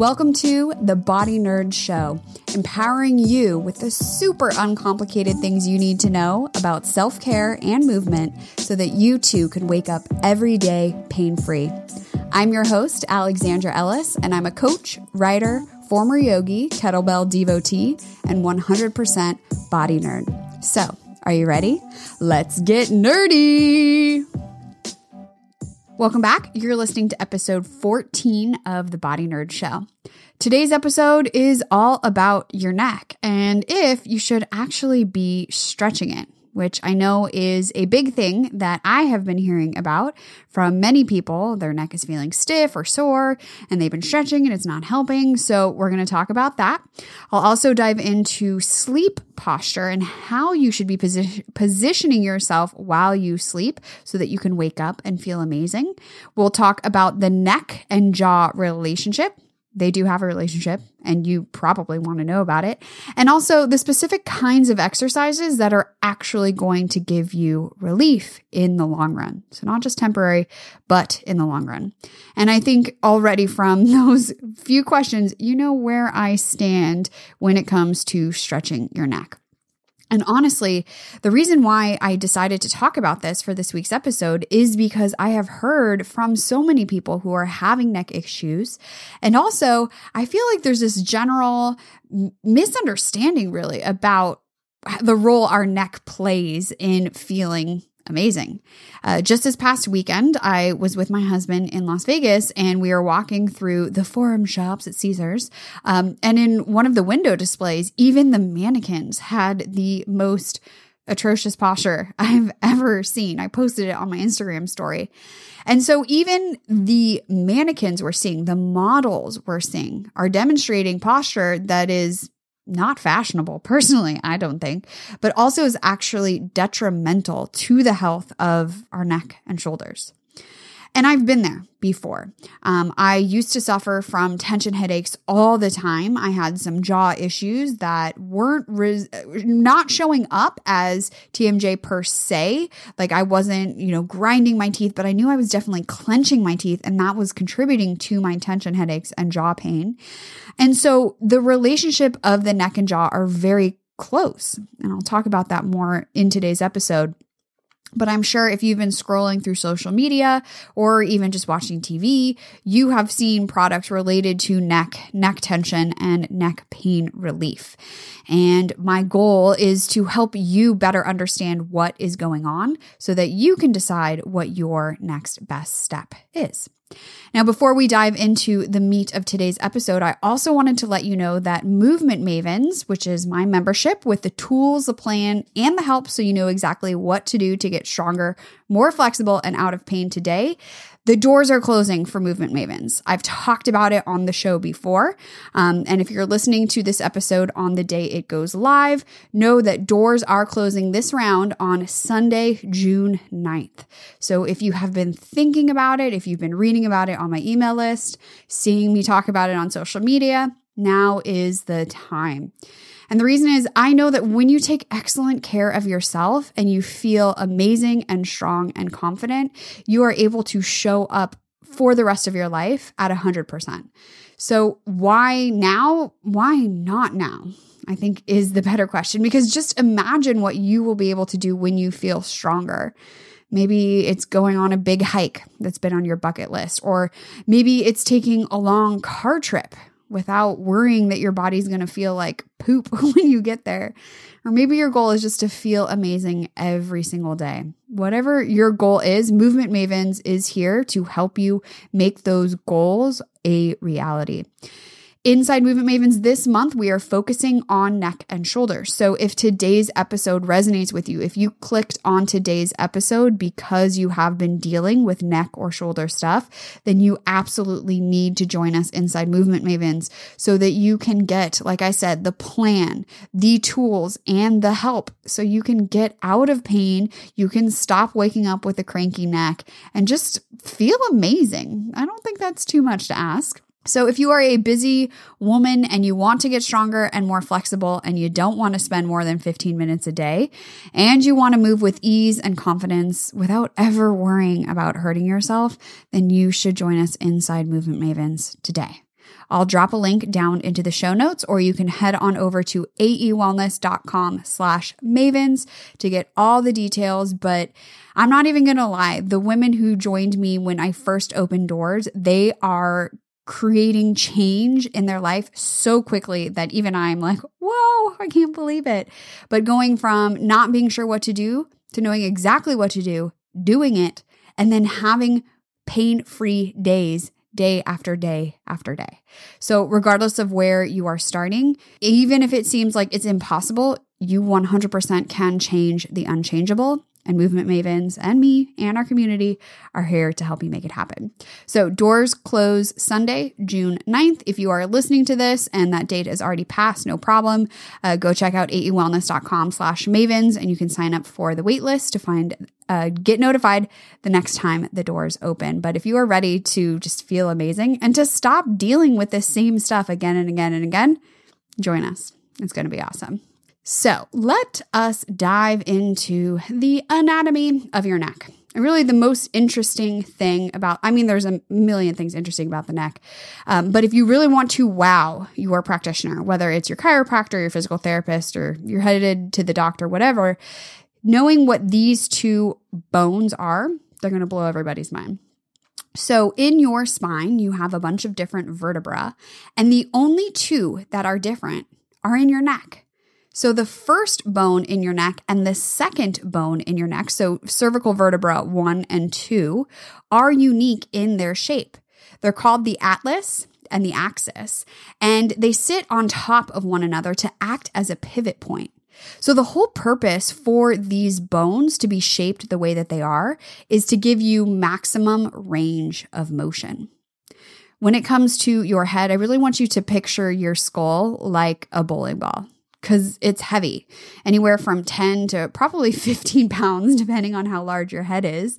Welcome to the Body Nerd Show, empowering you with the super uncomplicated things you need to know about self care and movement so that you too can wake up every day pain free. I'm your host, Alexandra Ellis, and I'm a coach, writer, former yogi, kettlebell devotee, and 100% body nerd. So, are you ready? Let's get nerdy! Welcome back. You're listening to episode 14 of the Body Nerd Show. Today's episode is all about your neck and if you should actually be stretching it which I know is a big thing that I have been hearing about from many people. Their neck is feeling stiff or sore and they've been stretching and it's not helping. So, we're going to talk about that. I'll also dive into sleep posture and how you should be posi- positioning yourself while you sleep so that you can wake up and feel amazing. We'll talk about the neck and jaw relationship they do have a relationship and you probably want to know about it. And also the specific kinds of exercises that are actually going to give you relief in the long run. So, not just temporary, but in the long run. And I think already from those few questions, you know where I stand when it comes to stretching your neck. And honestly, the reason why I decided to talk about this for this week's episode is because I have heard from so many people who are having neck issues. And also, I feel like there's this general misunderstanding really about the role our neck plays in feeling amazing. Uh, just this past weekend, I was with my husband in Las Vegas and we were walking through the forum shops at Caesars. Um, and in one of the window displays, even the mannequins had the most atrocious posture I've ever seen. I posted it on my Instagram story. And so even the mannequins we're seeing, the models we're seeing are demonstrating posture that is not fashionable, personally, I don't think, but also is actually detrimental to the health of our neck and shoulders. And I've been there before. Um, I used to suffer from tension headaches all the time. I had some jaw issues that weren't res- not showing up as TMJ per se. Like I wasn't, you know, grinding my teeth, but I knew I was definitely clenching my teeth, and that was contributing to my tension headaches and jaw pain. And so the relationship of the neck and jaw are very close. And I'll talk about that more in today's episode. But I'm sure if you've been scrolling through social media or even just watching TV, you have seen products related to neck, neck tension, and neck pain relief. And my goal is to help you better understand what is going on so that you can decide what your next best step is. Now, before we dive into the meat of today's episode, I also wanted to let you know that Movement Mavens, which is my membership with the tools, the plan, and the help so you know exactly what to do to get stronger, more flexible, and out of pain today, the doors are closing for Movement Mavens. I've talked about it on the show before. Um, and if you're listening to this episode on the day it goes live, know that doors are closing this round on Sunday, June 9th. So if you have been thinking about it, if you've been reading about it on my email list, seeing me talk about it on social media, now is the time. And the reason is, I know that when you take excellent care of yourself and you feel amazing and strong and confident, you are able to show up for the rest of your life at 100%. So, why now? Why not now? I think is the better question because just imagine what you will be able to do when you feel stronger. Maybe it's going on a big hike that's been on your bucket list, or maybe it's taking a long car trip without worrying that your body's going to feel like poop when you get there. Or maybe your goal is just to feel amazing every single day. Whatever your goal is, Movement Mavens is here to help you make those goals a reality. Inside Movement Mavens this month, we are focusing on neck and shoulders. So if today's episode resonates with you, if you clicked on today's episode because you have been dealing with neck or shoulder stuff, then you absolutely need to join us inside Movement Mavens so that you can get, like I said, the plan, the tools, and the help so you can get out of pain. You can stop waking up with a cranky neck and just feel amazing. I don't think that's too much to ask. So, if you are a busy woman and you want to get stronger and more flexible and you don't want to spend more than 15 minutes a day and you want to move with ease and confidence without ever worrying about hurting yourself, then you should join us inside Movement Mavens today. I'll drop a link down into the show notes, or you can head on over to aewellness.com slash mavens to get all the details. But I'm not even going to lie. The women who joined me when I first opened doors, they are creating change in their life so quickly that even I'm like, whoa, I can't believe it. But going from not being sure what to do to knowing exactly what to do, doing it, and then having pain free days day after day after day. So, regardless of where you are starting, even if it seems like it's impossible, you 100% can change the unchangeable and Movement Mavens and me and our community are here to help you make it happen. So, doors close Sunday, June 9th. If you are listening to this and that date is already passed, no problem. Uh, go check out aewellness.com slash mavens and you can sign up for the waitlist to find, uh, get notified the next time the doors open. But if you are ready to just feel amazing and to stop dealing with the same stuff again and again and again, join us. It's going to be awesome. So let us dive into the anatomy of your neck. And really, the most interesting thing about, I mean, there's a million things interesting about the neck. Um, but if you really want to wow your practitioner, whether it's your chiropractor, your physical therapist, or you're headed to the doctor, whatever, knowing what these two bones are, they're going to blow everybody's mind. So, in your spine, you have a bunch of different vertebra, and the only two that are different are in your neck. So the first bone in your neck and the second bone in your neck, so cervical vertebra 1 and 2, are unique in their shape. They're called the atlas and the axis, and they sit on top of one another to act as a pivot point. So, the whole purpose for these bones to be shaped the way that they are is to give you maximum range of motion. When it comes to your head, I really want you to picture your skull like a bowling ball because it's heavy, anywhere from 10 to probably 15 pounds, depending on how large your head is.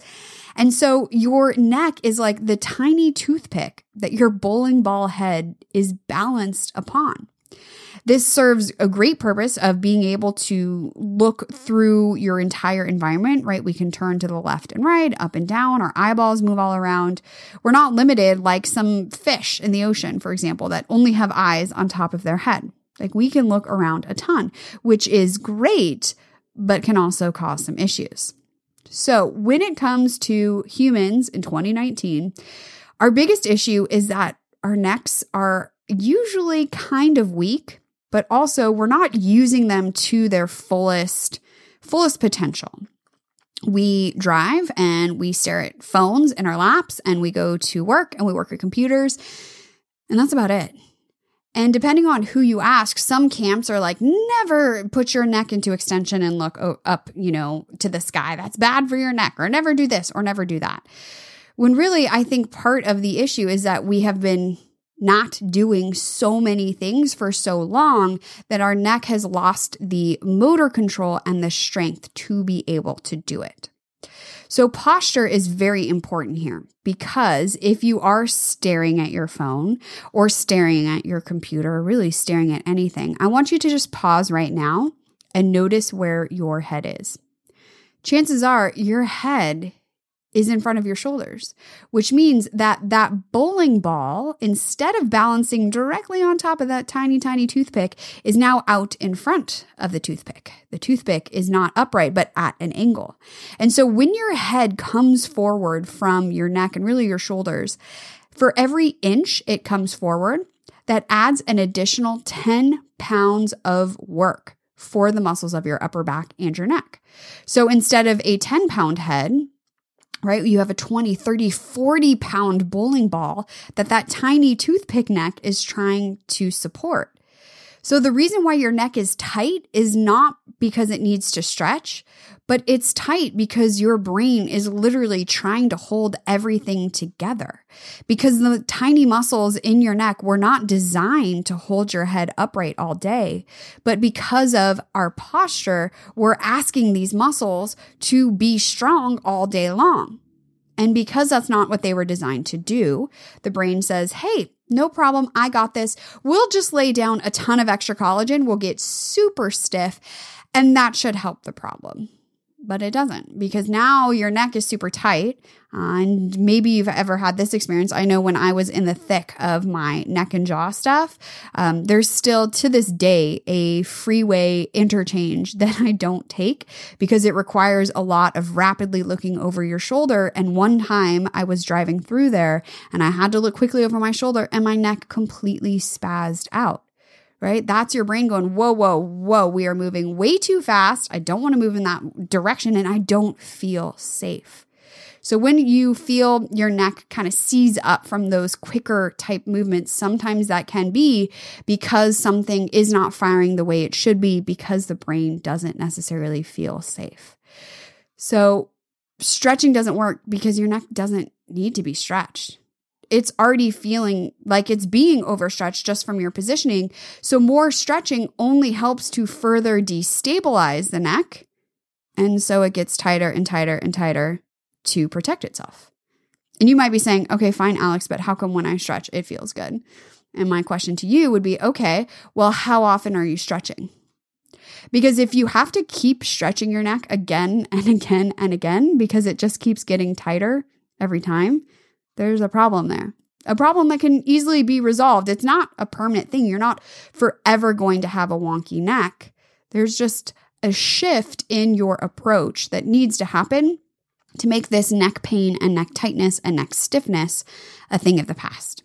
And so your neck is like the tiny toothpick that your bowling ball head is balanced upon. This serves a great purpose of being able to look through your entire environment, right? We can turn to the left and right, up and down, our eyeballs move all around. We're not limited like some fish in the ocean, for example, that only have eyes on top of their head. Like we can look around a ton, which is great, but can also cause some issues. So, when it comes to humans in 2019, our biggest issue is that our necks are usually kind of weak, but also we're not using them to their fullest fullest potential. We drive and we stare at phones in our laps and we go to work and we work at computers. And that's about it. And depending on who you ask, some camps are like, never put your neck into extension and look up, you know, to the sky. That's bad for your neck, or never do this, or never do that. When really, I think part of the issue is that we have been not doing so many things for so long that our neck has lost the motor control and the strength to be able to do it. So, posture is very important here because if you are staring at your phone or staring at your computer, or really staring at anything, I want you to just pause right now and notice where your head is. Chances are your head is in front of your shoulders, which means that that bowling ball, instead of balancing directly on top of that tiny, tiny toothpick, is now out in front of the toothpick. The toothpick is not upright, but at an angle. And so when your head comes forward from your neck and really your shoulders, for every inch it comes forward, that adds an additional 10 pounds of work for the muscles of your upper back and your neck. So instead of a 10 pound head, right? You have a 20, 30, 40 pound bowling ball that that tiny toothpick neck is trying to support. So the reason why your neck is tight is not because it needs to stretch, but it's tight because your brain is literally trying to hold everything together. Because the tiny muscles in your neck were not designed to hold your head upright all day, but because of our posture, we're asking these muscles to be strong all day long. And because that's not what they were designed to do, the brain says, hey, no problem. I got this. We'll just lay down a ton of extra collagen. We'll get super stiff, and that should help the problem. But it doesn't because now your neck is super tight. Uh, and maybe you've ever had this experience. I know when I was in the thick of my neck and jaw stuff, um, there's still to this day a freeway interchange that I don't take because it requires a lot of rapidly looking over your shoulder. And one time I was driving through there and I had to look quickly over my shoulder and my neck completely spazzed out right? That's your brain going, whoa, whoa, whoa, we are moving way too fast. I don't want to move in that direction and I don't feel safe. So when you feel your neck kind of seize up from those quicker type movements, sometimes that can be because something is not firing the way it should be because the brain doesn't necessarily feel safe. So stretching doesn't work because your neck doesn't need to be stretched it's already feeling like it's being overstretched just from your positioning. So, more stretching only helps to further destabilize the neck. And so it gets tighter and tighter and tighter to protect itself. And you might be saying, okay, fine, Alex, but how come when I stretch, it feels good? And my question to you would be, okay, well, how often are you stretching? Because if you have to keep stretching your neck again and again and again because it just keeps getting tighter every time, there's a problem there. A problem that can easily be resolved. It's not a permanent thing. You're not forever going to have a wonky neck. There's just a shift in your approach that needs to happen to make this neck pain and neck tightness and neck stiffness a thing of the past.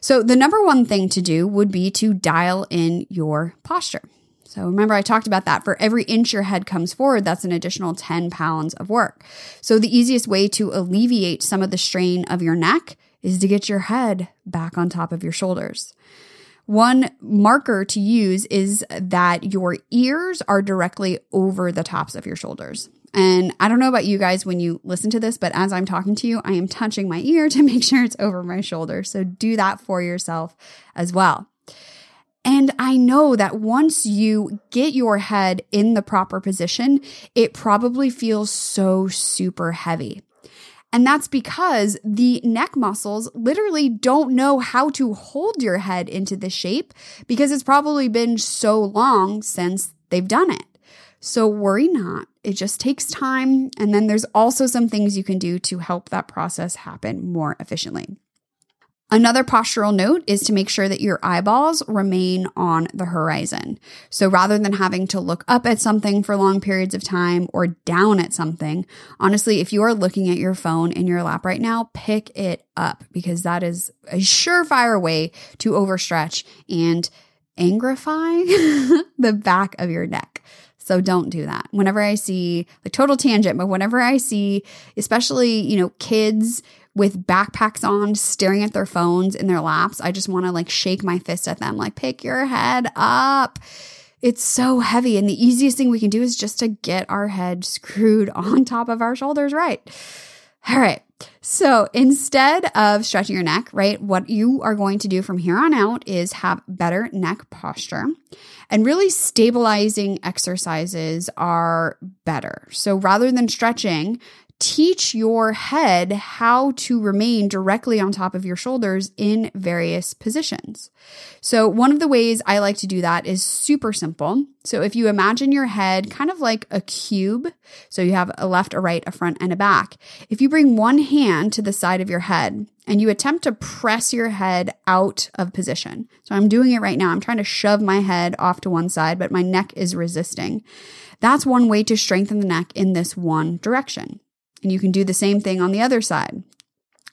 So, the number one thing to do would be to dial in your posture. So remember, I talked about that. For every inch your head comes forward, that's an additional 10 pounds of work. So the easiest way to alleviate some of the strain of your neck is to get your head back on top of your shoulders. One marker to use is that your ears are directly over the tops of your shoulders. And I don't know about you guys when you listen to this, but as I'm talking to you, I am touching my ear to make sure it's over my shoulder. So do that for yourself as well. And I know that once you get your head in the proper position, it probably feels so super heavy. And that's because the neck muscles literally don't know how to hold your head into this shape because it's probably been so long since they've done it. So worry not. It just takes time. And then there's also some things you can do to help that process happen more efficiently. Another postural note is to make sure that your eyeballs remain on the horizon. So rather than having to look up at something for long periods of time or down at something, honestly, if you are looking at your phone in your lap right now, pick it up because that is a surefire way to overstretch and angrify the back of your neck. So don't do that. Whenever I see like total tangent, but whenever I see, especially, you know, kids with backpacks on, staring at their phones in their laps. I just want to like shake my fist at them, like, pick your head up. It's so heavy. And the easiest thing we can do is just to get our head screwed on top of our shoulders right. All right. So instead of stretching your neck, right, what you are going to do from here on out is have better neck posture. And really stabilizing exercises are better. So rather than stretching, teach your head how to remain directly on top of your shoulders in various positions. So, one of the ways I like to do that is super simple. So, if you imagine your head kind of like a cube, so you have a left, a right, a front, and a back. If you bring one hand to the side of your head and you attempt to press your head out of position. So, I'm doing it right now. I'm trying to shove my head off to one side, but my neck is resisting. That's one way to strengthen the neck in this one direction. And you can do the same thing on the other side.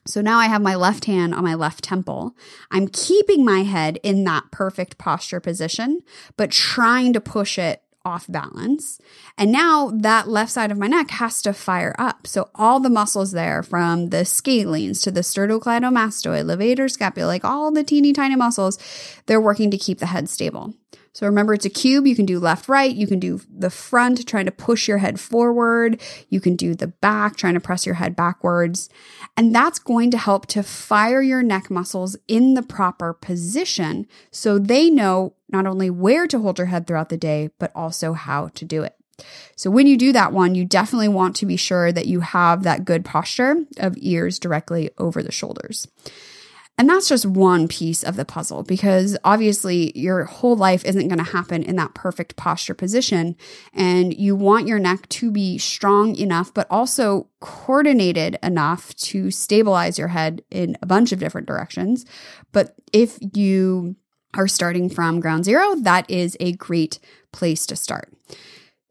So now I have my left hand on my left temple. I'm keeping my head in that perfect posture position, but trying to push it off balance. And now that left side of my neck has to fire up. So all the muscles there from the scalenes to the sternocleidomastoid, levator scapula, like all the teeny tiny muscles, they're working to keep the head stable. So remember, it's a cube. You can do left, right. You can do the front, trying to push your head forward. You can do the back, trying to press your head backwards. And that's going to help to fire your neck muscles in the proper position so they know not only where to hold your head throughout the day, but also how to do it. So when you do that one, you definitely want to be sure that you have that good posture of ears directly over the shoulders. And that's just one piece of the puzzle because obviously your whole life isn't going to happen in that perfect posture position. And you want your neck to be strong enough, but also coordinated enough to stabilize your head in a bunch of different directions. But if you are starting from ground zero, that is a great place to start.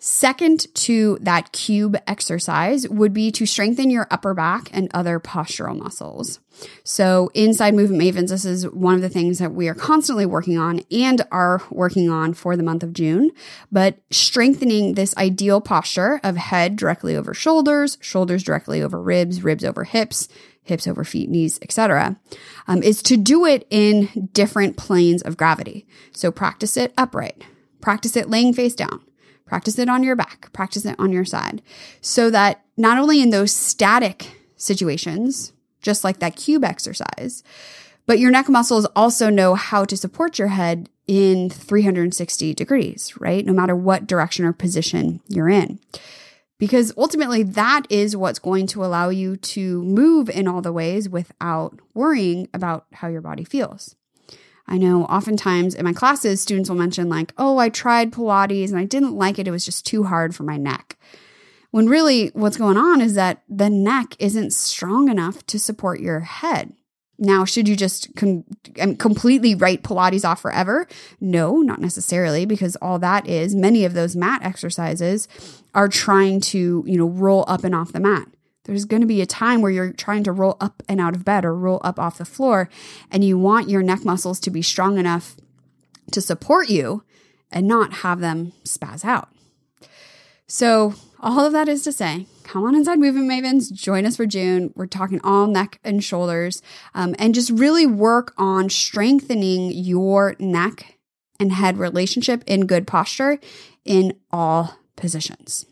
Second to that cube exercise would be to strengthen your upper back and other postural muscles. So, inside Movement Mavens, this is one of the things that we are constantly working on and are working on for the month of June. But strengthening this ideal posture of head directly over shoulders, shoulders directly over ribs, ribs over hips, hips over feet, knees, etc., um, is to do it in different planes of gravity. So, practice it upright, practice it laying face down Practice it on your back, practice it on your side, so that not only in those static situations, just like that cube exercise, but your neck muscles also know how to support your head in 360 degrees, right? No matter what direction or position you're in. Because ultimately, that is what's going to allow you to move in all the ways without worrying about how your body feels. I know oftentimes in my classes, students will mention, like, oh, I tried Pilates and I didn't like it. It was just too hard for my neck. When really what's going on is that the neck isn't strong enough to support your head. Now, should you just com- um, completely write Pilates off forever? No, not necessarily, because all that is, many of those mat exercises are trying to, you know, roll up and off the mat. There's going to be a time where you're trying to roll up and out of bed or roll up off the floor, and you want your neck muscles to be strong enough to support you and not have them spaz out. So, all of that is to say, come on inside Movement Mavens, join us for June. We're talking all neck and shoulders, um, and just really work on strengthening your neck and head relationship in good posture in all positions.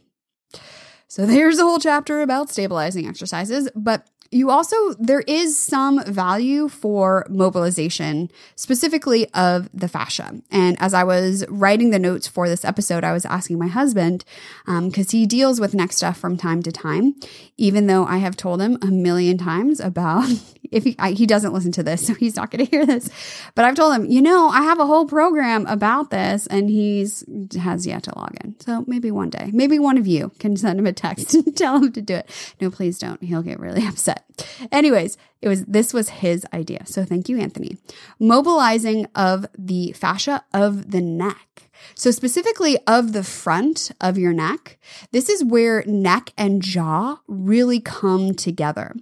So there's a whole chapter about stabilizing exercises, but you also, there is some value for mobilization, specifically of the fascia. And as I was writing the notes for this episode, I was asking my husband, because um, he deals with neck stuff from time to time, even though I have told him a million times about if he, I, he doesn't listen to this, so he's not going to hear this. But I've told him, you know, I have a whole program about this, and he's has yet to log in. So maybe one day, maybe one of you can send him a text and tell him to do it. No, please don't. He'll get really upset. Anyways, it was this was his idea. So thank you, Anthony. Mobilizing of the fascia of the neck. So, specifically of the front of your neck, this is where neck and jaw really come together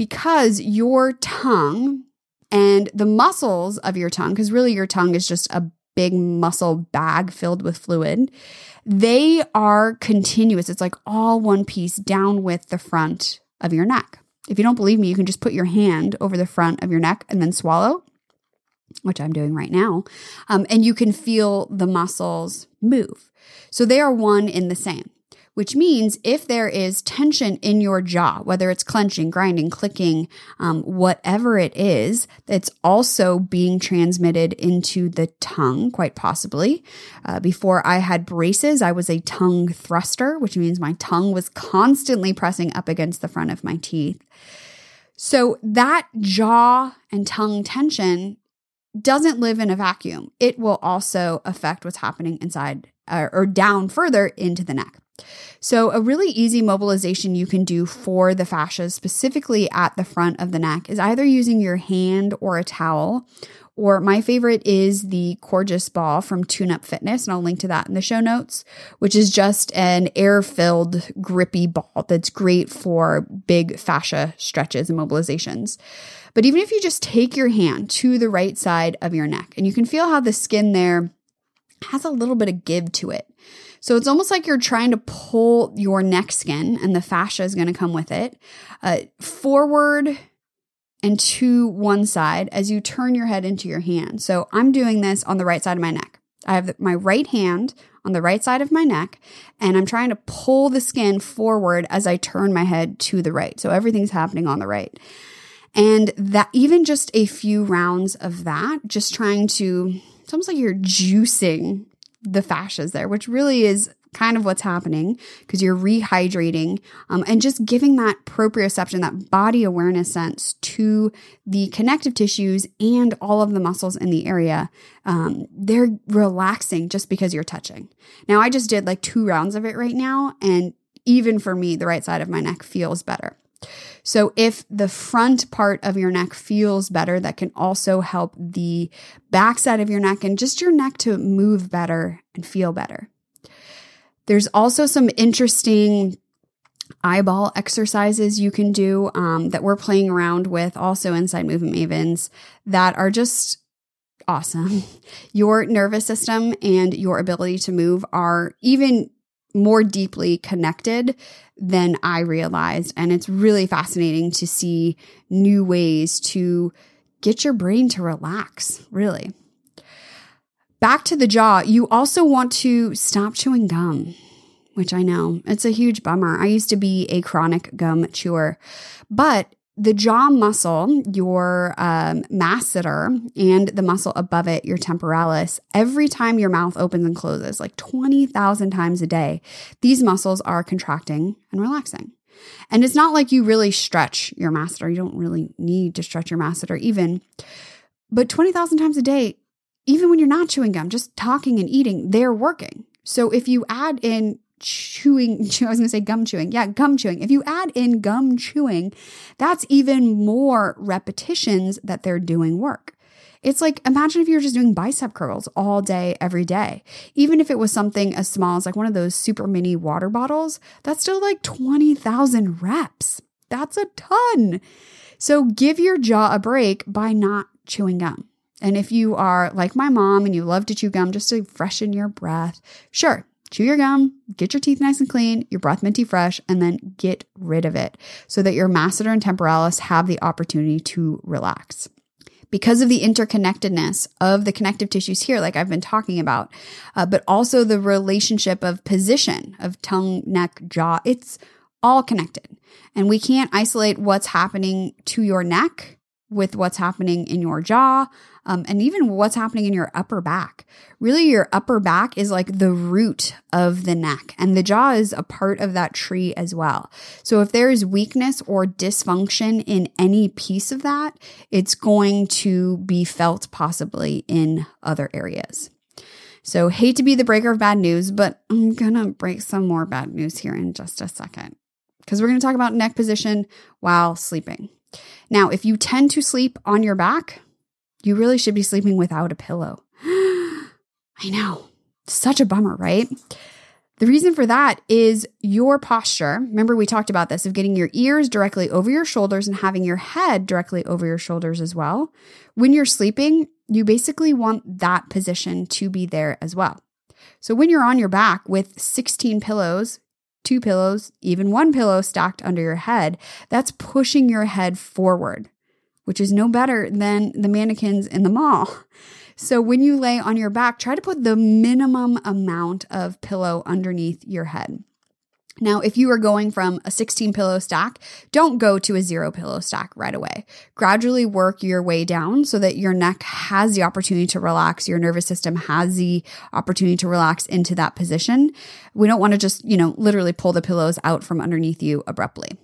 because your tongue and the muscles of your tongue, because really your tongue is just a big muscle bag filled with fluid, they are continuous. It's like all one piece down with the front of your neck. If you don't believe me, you can just put your hand over the front of your neck and then swallow, which I'm doing right now. Um, and you can feel the muscles move. So they are one in the same which means if there is tension in your jaw, whether it's clenching, grinding, clicking, um, whatever it is, that's also being transmitted into the tongue, quite possibly. Uh, before I had braces, I was a tongue thruster, which means my tongue was constantly pressing up against the front of my teeth. So that jaw and tongue tension doesn't live in a vacuum. It will also affect what's happening inside uh, or down further into the neck. So, a really easy mobilization you can do for the fascias, specifically at the front of the neck, is either using your hand or a towel. Or my favorite is the Coregeous Ball from Tune Up Fitness, and I'll link to that in the show notes, which is just an air filled, grippy ball that's great for big fascia stretches and mobilizations. But even if you just take your hand to the right side of your neck, and you can feel how the skin there has a little bit of give to it. So it's almost like you're trying to pull your neck skin, and the fascia is going to come with it, uh, forward and to one side as you turn your head into your hand. So I'm doing this on the right side of my neck. I have my right hand on the right side of my neck, and I'm trying to pull the skin forward as I turn my head to the right. So everything's happening on the right. And that even just a few rounds of that, just trying to, it's almost like you're juicing the fascias there, which really is kind of what's happening because you're rehydrating um, and just giving that proprioception, that body awareness sense to the connective tissues and all of the muscles in the area. Um, they're relaxing just because you're touching. Now, I just did like two rounds of it right now, and even for me, the right side of my neck feels better. So, if the front part of your neck feels better, that can also help the backside of your neck and just your neck to move better and feel better. There's also some interesting eyeball exercises you can do um, that we're playing around with also inside Movement Mavens that are just awesome. Your nervous system and your ability to move are even more deeply connected than I realized. And it's really fascinating to see new ways to get your brain to relax, really. Back to the jaw, you also want to stop chewing gum, which I know it's a huge bummer. I used to be a chronic gum chewer, but the jaw muscle, your um, masseter, and the muscle above it, your temporalis, every time your mouth opens and closes, like 20,000 times a day, these muscles are contracting and relaxing. And it's not like you really stretch your masseter. You don't really need to stretch your masseter even. But 20,000 times a day, even when you're not chewing gum, just talking and eating, they're working. So if you add in chewing, I was going to say gum chewing. Yeah, gum chewing. If you add in gum chewing, that's even more repetitions that they're doing work. It's like imagine if you were just doing bicep curls all day, every day. Even if it was something as small as like one of those super mini water bottles, that's still like 20,000 reps. That's a ton. So give your jaw a break by not chewing gum. And if you are like my mom and you love to chew gum just to freshen your breath, sure, chew your gum, get your teeth nice and clean, your breath minty fresh, and then get rid of it so that your masseter and temporalis have the opportunity to relax. Because of the interconnectedness of the connective tissues here, like I've been talking about, uh, but also the relationship of position of tongue, neck, jaw, it's all connected. And we can't isolate what's happening to your neck with what's happening in your jaw um, and even what's happening in your upper back. Really, your upper back is like the root of the neck, and the jaw is a part of that tree as well. So, if there is weakness or dysfunction in any piece of that, it's going to be felt possibly in other areas. So, hate to be the breaker of bad news, but I'm gonna break some more bad news here in just a second because we're gonna talk about neck position while sleeping. Now, if you tend to sleep on your back, you really should be sleeping without a pillow. I know. Such a bummer, right? The reason for that is your posture. Remember, we talked about this of getting your ears directly over your shoulders and having your head directly over your shoulders as well. When you're sleeping, you basically want that position to be there as well. So when you're on your back with 16 pillows, two pillows, even one pillow stacked under your head, that's pushing your head forward, which is no better than the mannequins in the mall. So when you lay on your back, try to put the minimum amount of pillow underneath your head. Now, if you are going from a 16 pillow stack, don't go to a zero pillow stack right away. Gradually work your way down so that your neck has the opportunity to relax, your nervous system has the opportunity to relax into that position. We don't want to just, you know, literally pull the pillows out from underneath you abruptly.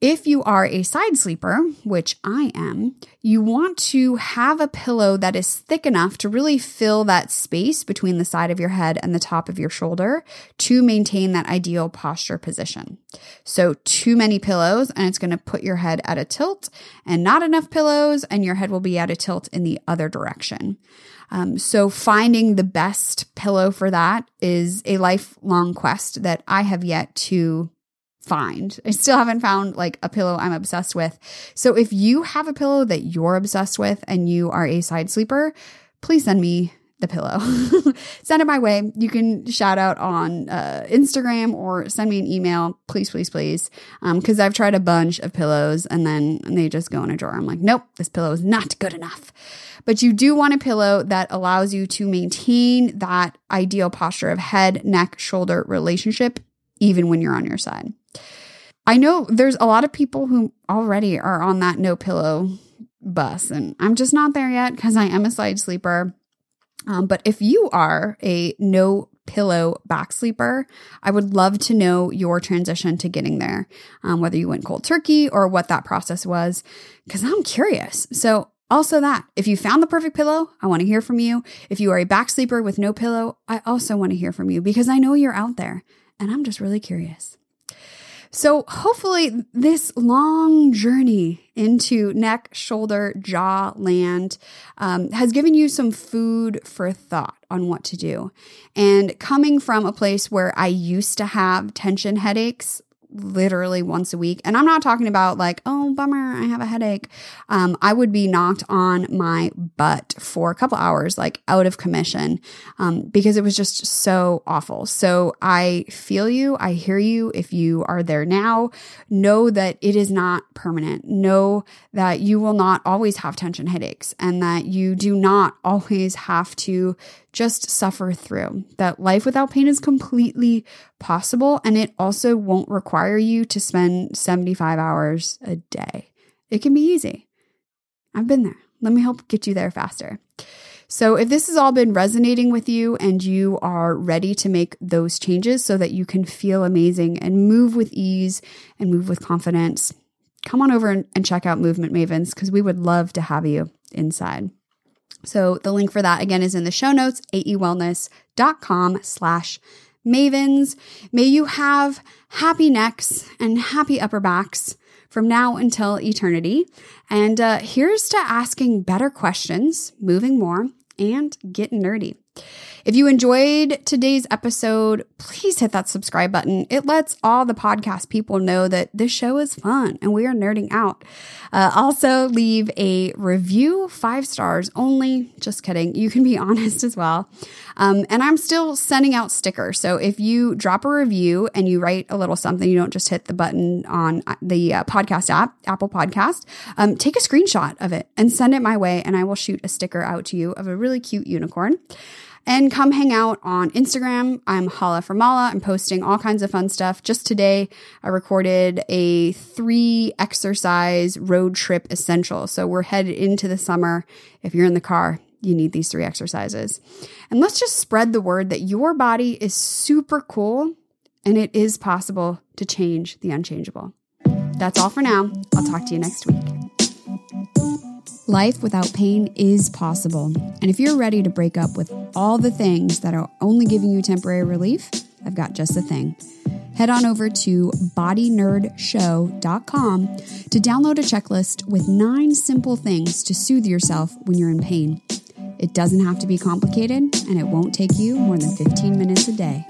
If you are a side sleeper, which I am, you want to have a pillow that is thick enough to really fill that space between the side of your head and the top of your shoulder to maintain that ideal posture position. So, too many pillows, and it's going to put your head at a tilt, and not enough pillows, and your head will be at a tilt in the other direction. Um, so, finding the best pillow for that is a lifelong quest that I have yet to find. I still haven't found like a pillow I'm obsessed with. So if you have a pillow that you're obsessed with and you are a side sleeper, please send me the pillow. send it my way. You can shout out on uh, Instagram or send me an email, please, please, please. Because um, I've tried a bunch of pillows and then they just go in a drawer. I'm like, nope, this pillow is not good enough. But you do want a pillow that allows you to maintain that ideal posture of head, neck, shoulder relationship, even when you're on your side. I know there's a lot of people who already are on that no pillow bus, and I'm just not there yet because I am a side sleeper. Um, but if you are a no pillow back sleeper. I would love to know your transition to getting there, um, whether you went cold turkey or what that process was, because I'm curious. So, also that if you found the perfect pillow, I want to hear from you. If you are a back sleeper with no pillow, I also want to hear from you because I know you're out there and I'm just really curious. So, hopefully, this long journey into neck, shoulder, jaw land um, has given you some food for thought on what to do. And coming from a place where I used to have tension headaches, literally once a week. And I'm not talking about like, oh, bummer, I have a headache. Um, I would be knocked on my butt for a couple hours, like out of commission, um, because it was just so awful. So I feel you. I hear you. If you are there now, know that it is not permanent. Know that you will not always have tension headaches and that you do not always have to just suffer through. That life without pain is completely possible and it also won't require you to spend 75 hours a day. It can be easy. I've been there. Let me help get you there faster. So, if this has all been resonating with you and you are ready to make those changes so that you can feel amazing and move with ease and move with confidence, come on over and, check out Movement Mavens because we would love to have you inside. So the link for that again is in the show notes, aewellness.com slash mavens. May you have happy necks and happy upper backs from now until eternity. And uh, here's to asking better questions, moving more, and getting nerdy. If you enjoyed today's episode, please hit that subscribe button. It lets all the podcast people know that this show is fun and we are nerding out. Uh, also, leave a review, five stars only. Just kidding. You can be honest as well. Um, and I'm still sending out stickers. So if you drop a review and you write a little something, you don't just hit the button on uh, the uh, podcast app, Apple Podcast, um, take a screenshot of it and send it my way, and I will shoot a sticker out to you of a really cute unicorn and come hang out on Instagram. I'm Hala from Mala. I'm posting all kinds of fun stuff. Just today, I recorded a three exercise road trip essential. So we're headed into the summer. If you're in the car, you need these three exercises. And let's just spread the word that your body is super cool and it is possible to change the unchangeable. That's all for now. I'll talk to you next week. Life without pain is possible. And if you're ready to break up with all the things that are only giving you temporary relief, I've got just the thing. Head on over to bodynerdshow.com to download a checklist with nine simple things to soothe yourself when you're in pain. It doesn't have to be complicated, and it won't take you more than 15 minutes a day.